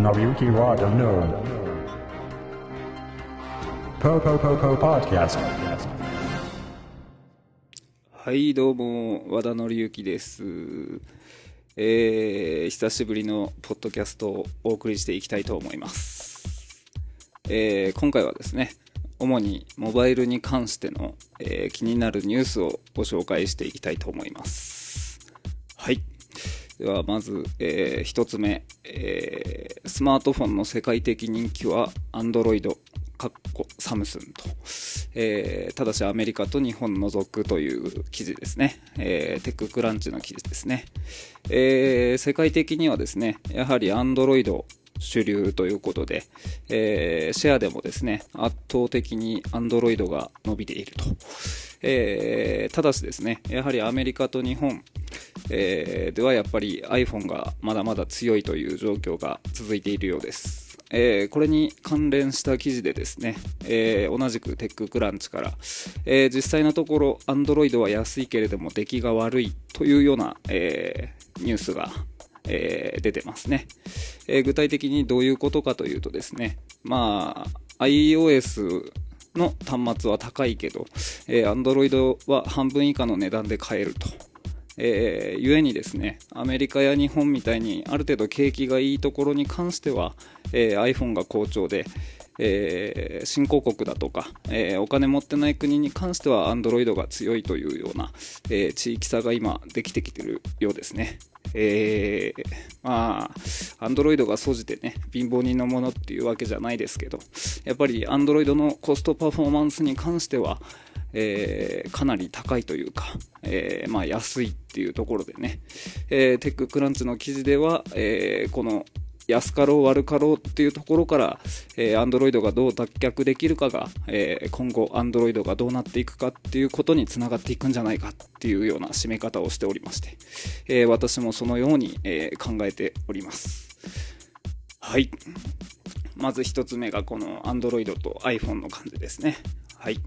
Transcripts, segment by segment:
Nariyuki Wada no. Po Po Po Po Podcast. はい、どうも、和田紀之です。えー、久しぶりのポッドキャストをお送りしていきたいと思います。えー、今回はですね、主にモバイルに関しての、えー気になるニュースをご紹介していきたいと思います。はい。では、まず、えー一つ目、えースマートフォンの世界的人気は Android、かっこサムスンと、えーただしアメリカと日本除くという記事ですね、えーテッククランチの記事ですね、えー世界的にはですねやはり Android 主流ということで、えシェアでもですね圧倒的に Android が伸びていると、えーただしですねやはりアメリカと日本えーではやっぱり iPhone がまだまだ強いという状況が続いているようです。えーこれに関連した記事でですね、えー同じくテッククランチから、えー実際のところ Android は安いけれども出来が悪いというような、えーニュースが、えー出てますね、えー具体的にどういうことかというとですね、まあ、iOS の端末は高いけど、えー Android は半分以下の値段で買えると。えー、ゆえにですねアメリカや日本みたいにある程度景気がいいところに関しては、えー iPhone が好調で、えー新興国だとか、えーお金持ってない国に関しては Android が強いというような、えー地域差が今できてきてるようですね。えーまあ、アンドロイドが総じてね、貧乏人のものっていうわけじゃないですけど、やっぱりアンドロイドのコストパフォーマンスに関しては、えーかなり高いというか、えーまあ、安いっていうところでね、えーテッククランチの記事では、えーこの安かろう悪かろうっていうところから、えー、Android がどう脱却できるかが、えー今後 Android がどうなっていくかっていうことにつながっていくんじゃないかっていうような締め方をしておりまして、えー私もそのように、え考えております。はい。まず一つ目がこの Android と iPhone の感じですね。はい。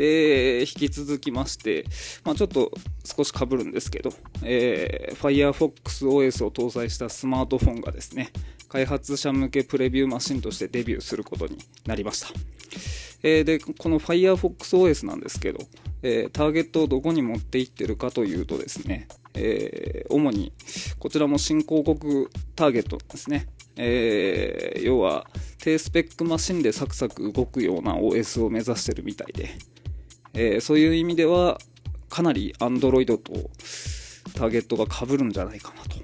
で、引き続きまして、まあ、ちょっと少し被るんですけど、えー Firefox OS を搭載したスマートフォンがですね、開発者向けプレビューマシンとしてデビューすることになりました。えーで、この Firefox OS なんですけど、えーターゲットをどこに持っていってるかというとですね、えー主にこちらも新興国ターゲットですね。えー要は低スペックマシンでサクサク動くような OS を目指してるみたいで、えーそういう意味ではかなり Android とターゲットが被るんじゃないかなと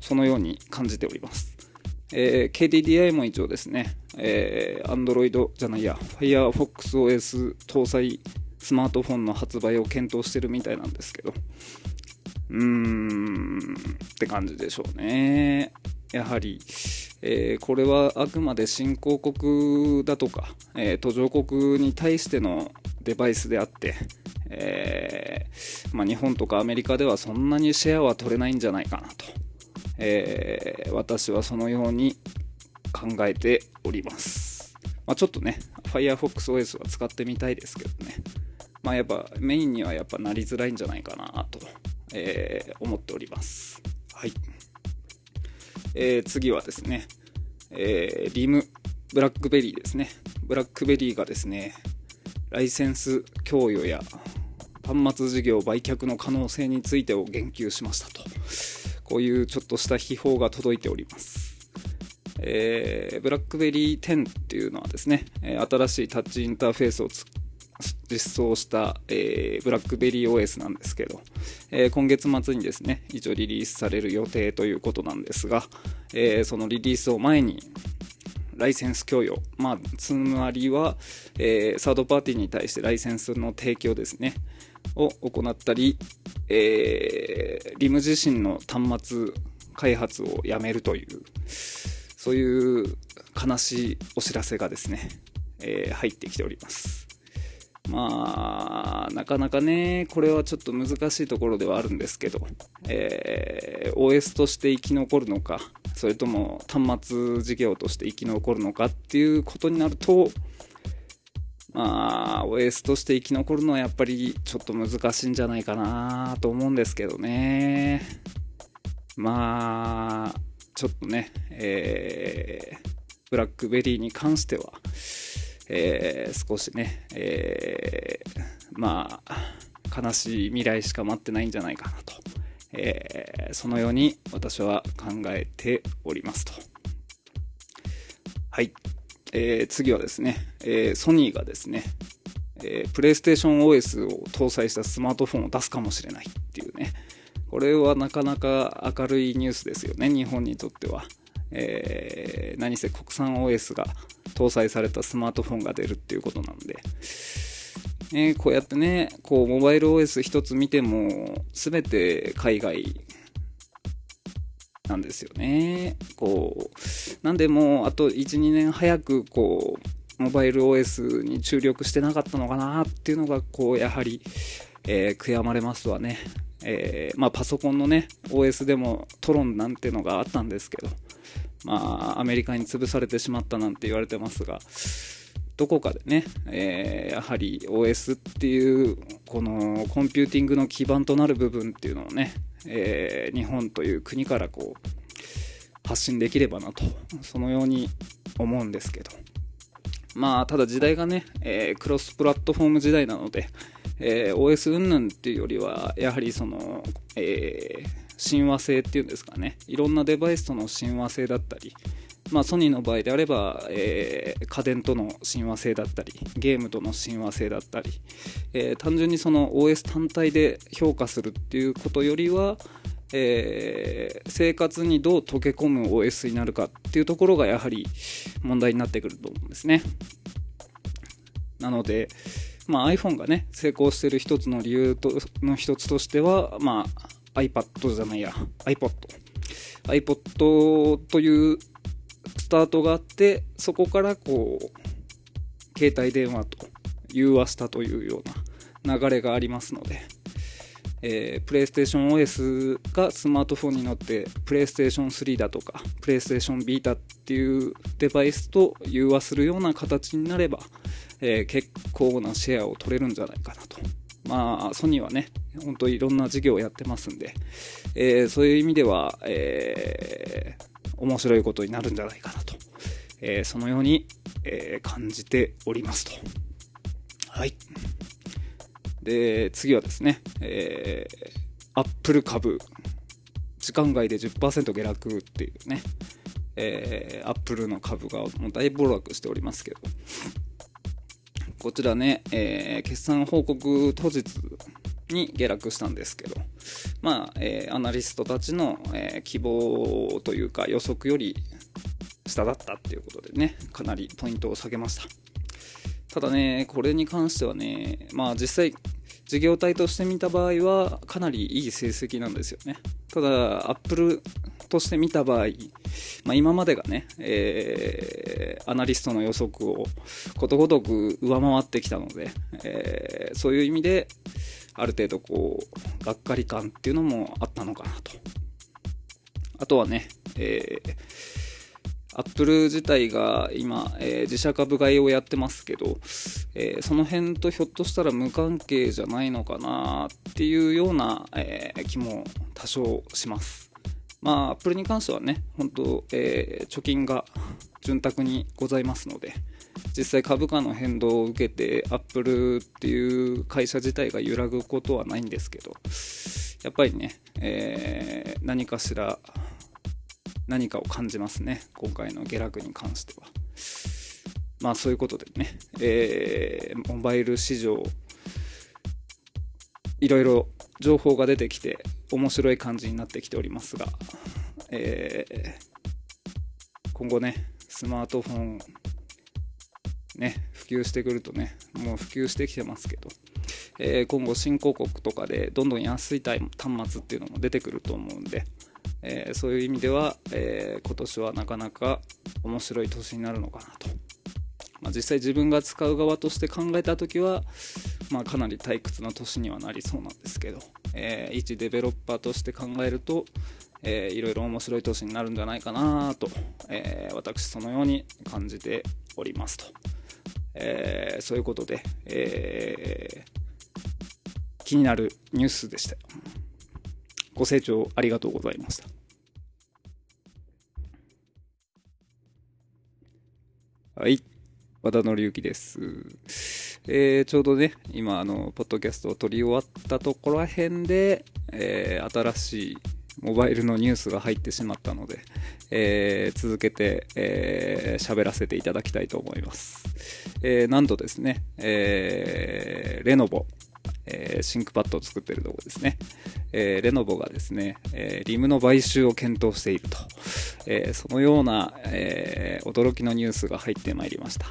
そのように感じております、えー KDDI も一応ですね、えー Android じゃないや FirefoxOS 搭載スマートフォンの発売を検討してるみたいなんですけどうーんって感じでしょうね。やはり、えーこれはあくまで新興国だとか、えー途上国に対してのデバイスであって、えーまあ、日本とかアメリカではそんなにシェアは取れないんじゃないかなと、えー私はそのように考えております。まあ、ちょっとね、FirefoxOS は使ってみたいですけどね。まあやっぱメインにはやっぱなりづらいんじゃないかなと、えー思っております。はい。え次はですね、えーリム、ブラックベリーですね。ブラックベリーがですね、ライセンス供与や端末事業売却の可能性についてを言及しましたと。こういうちょっとした秘宝が届いております。えーブラックベリー10っていうのはですね、え新しいタッチインターフェースを実装した、えーブラックベリー OS なんですけど、えー今月末にですね、一応リリースされる予定ということなんですが、えーそのリリースを前に、ライセンス供与、まあ、つまりは、えーサードパーティーに対してライセンスの提供ですね、を行ったり、えーリム自身の端末開発をやめるという、そういう悲しいお知らせがですね、えー入ってきております。まあ、なかなかね、これはちょっと難しいところではあるんですけど、えー OS として生き残るのか、それとも端末事業として生き残るのかっていうことになると、まあ、OS として生き残るのはやっぱりちょっと難しいんじゃないかなと思うんですけどね。まあ、ちょっとね、えー、ブラックベリーに関しては、えー、少しね、えー、まあ、悲しい未来しか待ってないんじゃないかなと、えー、そのように私は考えておりますと。はい。えー、次はですね、えー、ソニーがですね、えー、プレイステーション OS を搭載したスマートフォンを出すかもしれないっていうね、これはなかなか明るいニュースですよね、日本にとっては。えー、何せ国産 OS が搭載されたスマートフォンが出るっていうことなんで、ね、こうやってね、こう、モバイル OS 一つ見ても、すべて海外なんですよね。こう、なんでもう、あと1、2年早く、こう、モバイル OS に注力してなかったのかなっていうのが、こう、やはり、えー、悔やまれますわね。えー、まあ、パソコンのね、OS でもトロンなんてのがあったんですけど、まあ、アメリカに潰されてしまったなんて言われてますが、どこかでね、えー、やはり OS っていう、このコンピューティングの基盤となる部分っていうのをね、えー、日本という国からこう、発信できればなと、そのように思うんですけど。まあ、ただ時代がね、えー、クロスプラットフォーム時代なので、えー、OS 云々っていうよりは、やはりその、えー、親和性っていうんですかね、いろんなデバイスとの親和性だったり、まあ、ソニーの場合であれば、えー、家電との親和性だったり、ゲームとの親和性だったり、えー、単純にその OS 単体で評価するっていうことよりは、えー、生活にどう溶け込む OS になるかっていうところがやはり問題になってくると思うんですね。なので、まあ、iPhone がね、成功してる一つの理由との一つとしては、まあ、iPad じゃないや、iPod。iPod というスタートがあって、そこからこう、携帯電話と融和したというような流れがありますので、えー、プレイステーション OS がスマートフォンに乗って、プレイステーション3だとか、プレイステーションビータっていうデバイスと融和するような形になれば、えー、結構なシェアを取れるんじゃないかなと。まあ、ソニーはね、本当いろんな事業をやってますんで、えー、そういう意味では、えー、面白いことになるんじゃないかなと、えー、そのように、え感じておりますと。はい。で、次はですね、えー、アップル株、時間外で10%下落っていうね、えー、アップルの株がもう大暴落しておりますけど、こちらね、えー、決算報告当日に下落したんですけど、まあ、えー、アナリストたちの、えー、希望というか予測より下だったっていうことでね、かなりポイントを下げました。ただね、これに関してはね、まあ実際、事業体として見た場合はかなりいい成績なんですよね。ただ、アップルとして見た場合、まあ、今までがね、えー、アナリストの予測をことごとく上回ってきたので、えー、そういう意味で、ある程度こう、がっかり感っていうのもあったのかなと。あとはね、えー、アップル自体が今、えー、自社株買いをやってますけど、えー、その辺とひょっとしたら無関係じゃないのかなっていうような、えー、気も多少します。まあ、アップルに関してはね、本当、え、貯金が潤沢にございますので、実際株価の変動を受けて、アップルっていう会社自体が揺らぐことはないんですけど、やっぱりね、えー、何かしら、何かを感じますね、今回の下落に関しては。まあそういうことでね、えー、モバイル市場、いろいろ情報が出てきて、面白い感じになってきておりますが、えー、今後ね、スマートフォン、ね、普及してくるとね、もう普及してきてますけど、えー、今後新興国とかでどんどん安い端末っていうのも出てくると思うんで、えー、そういう意味では、えー、今年はなかなか面白い年になるのかなと。まあ、実際自分が使う側として考えた時は、まあ、かなり退屈な年にはなりそうなんですけど、えー、一デベロッパーとして考えると、えー、いろいろ面白い年になるんじゃないかなと、えー、私そのように感じておりますと、えー、そういうことで、えー、気になるニュースでした。ご清聴ありがとうございました。はい。和田紀之です。えー、ちょうどね、今、あの、ポッドキャストを撮り終わったところらんで、えー、新しいモバイルのニュースが入ってしまったので、えー、続けて、えー、喋らせていただきたいと思います。えー、なんとですね、えー、レノボ、えー、 ThinkPad を作ってるところですね。えー、レノボがですね、えー、 RIM の買収を検討していると、えー、そのような、えー、驚きのニュースが入ってまいりました。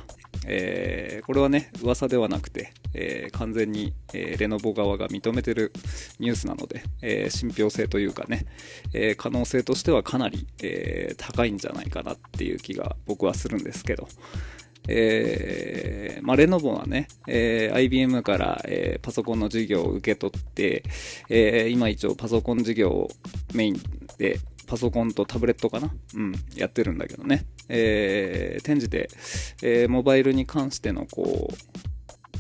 えー、これはね、噂ではなくて、えー、完全に、えー、レノボ側が認めてるニュースなので、えー、信憑性というかね、え、可能性としてはかなり、え、高いんじゃないかなっていう気が僕はするんですけど、えー、まあ、レノボはね、えー、IBM から、えー、パソコンの事業を受け取って、え、今一応パソコン事業をメインで、パソコンとタブレットかなうん、やってるんだけどね。えー、転じて、えー、モバイルに関しての、こう、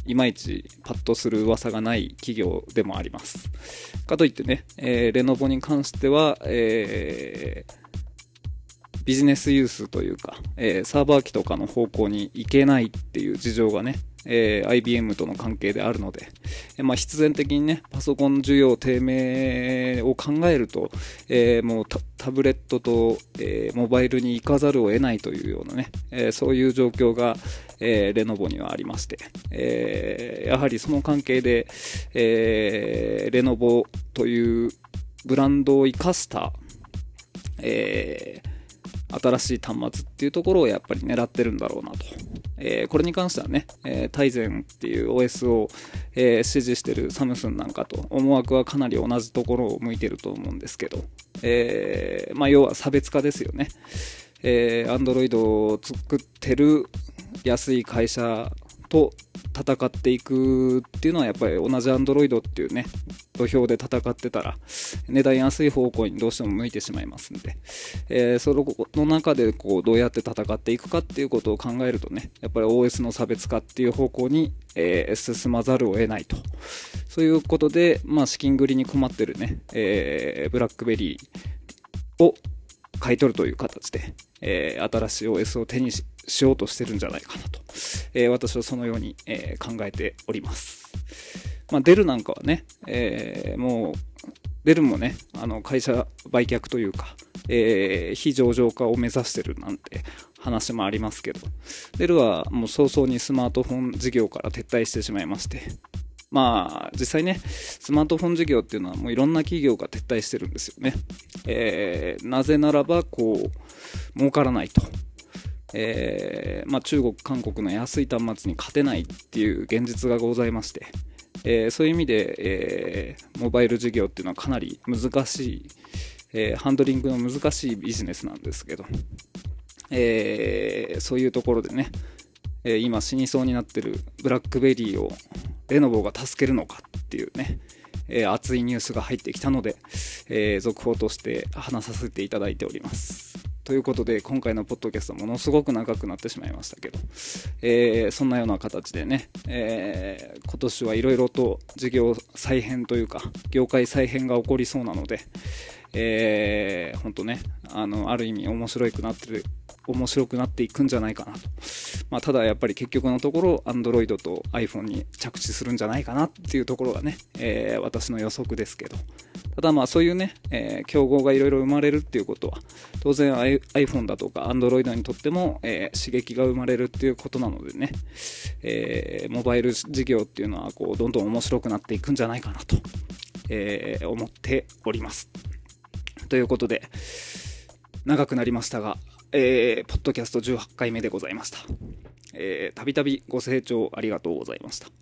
いまいちパッとする噂がない企業でもあります。かといってね、えー、レノボに関しては、えー、ビジネスユースというか、えー、サーバー機とかの方向に行けないっていう事情がね、えー、IBM との関係であるので、えー、まあ、必然的にね、パソコン需要低迷を考えると、えー、もうタブレットと、えモバイルに行かざるを得ないというようなね、えそういう状況が、えレノボにはありまして、えやはりその関係で、えレノボというブランドを生かした、え新しい端末っていうところをやっぱり狙ってるんだろうなと。えー、これに関してはね、えー、タイゼンっていう OS を、えー、支持してるサムスンなんかと思惑はかなり同じところを向いてると思うんですけど、えまあ、要は差別化ですよね。えー、Android を作ってる安い会社と戦っていくっていうのはやっぱり同じ Android っていうね、土俵で戦ってたら、値段安い方向にどうしても向いてしまいますんで、えー、その中でこうどうやって戦っていくかっていうことを考えるとね、やっぱり OS の差別化っていう方向に、えー、進まざるを得ないと。そういうことで、まあ資金繰りに困ってるね、えー、ブラックベリーを買い取るという形で、えー、新しい OS を手にしようとしてるんじゃないかなと、えー、私はそのように、えー、考えております。まあ、デルなんかはね、えー、もう、デルもね、あの、会社売却というか、え、非上場化を目指してるなんて話もありますけど、デルはもう早々にスマートフォン事業から撤退してしまいまして、まあ、実際ね、スマートフォン事業っていうのはもういろんな企業が撤退してるんですよね。えー、なぜならば、こう、儲からないと。えー、まあ、中国、韓国の安い端末に勝てないっていう現実がございまして、えー、そういう意味で、えー、モバイル事業っていうのはかなり難しい、えハンドリングの難しいビジネスなんですけど、えそういうところでね、え今死にそうになってるブラックベリーをレノボが助けるのかっていうね、え熱いニュースが入ってきたので、え続報として話させていただいております。ということで、今回のポッドキャストものすごく長くなってしまいましたけど、えー、そんなような形でね、えー、今年はいろいろと事業再編というか、業界再編が起こりそうなので、えー、本当ね、あの、ある意味面白くなってる、面白くなっていくんじゃないかなと。まあ、ただやっぱり結局のところ、Android と iPhone に着地するんじゃないかなっていうところがね、えー、私の予測ですけど、ただまあそういうね、えー、競合がいろいろ生まれるっていうことは、当然 iPhone だとか Android にとっても、えー、刺激が生まれるっていうことなのでね、えー、モバイル事業っていうのはこうどんどん面白くなっていくんじゃないかなと、えー、思っております。ということで、長くなりましたが、えー、ポッドキャスト18回目でございました。たびたびご清聴ありがとうございました。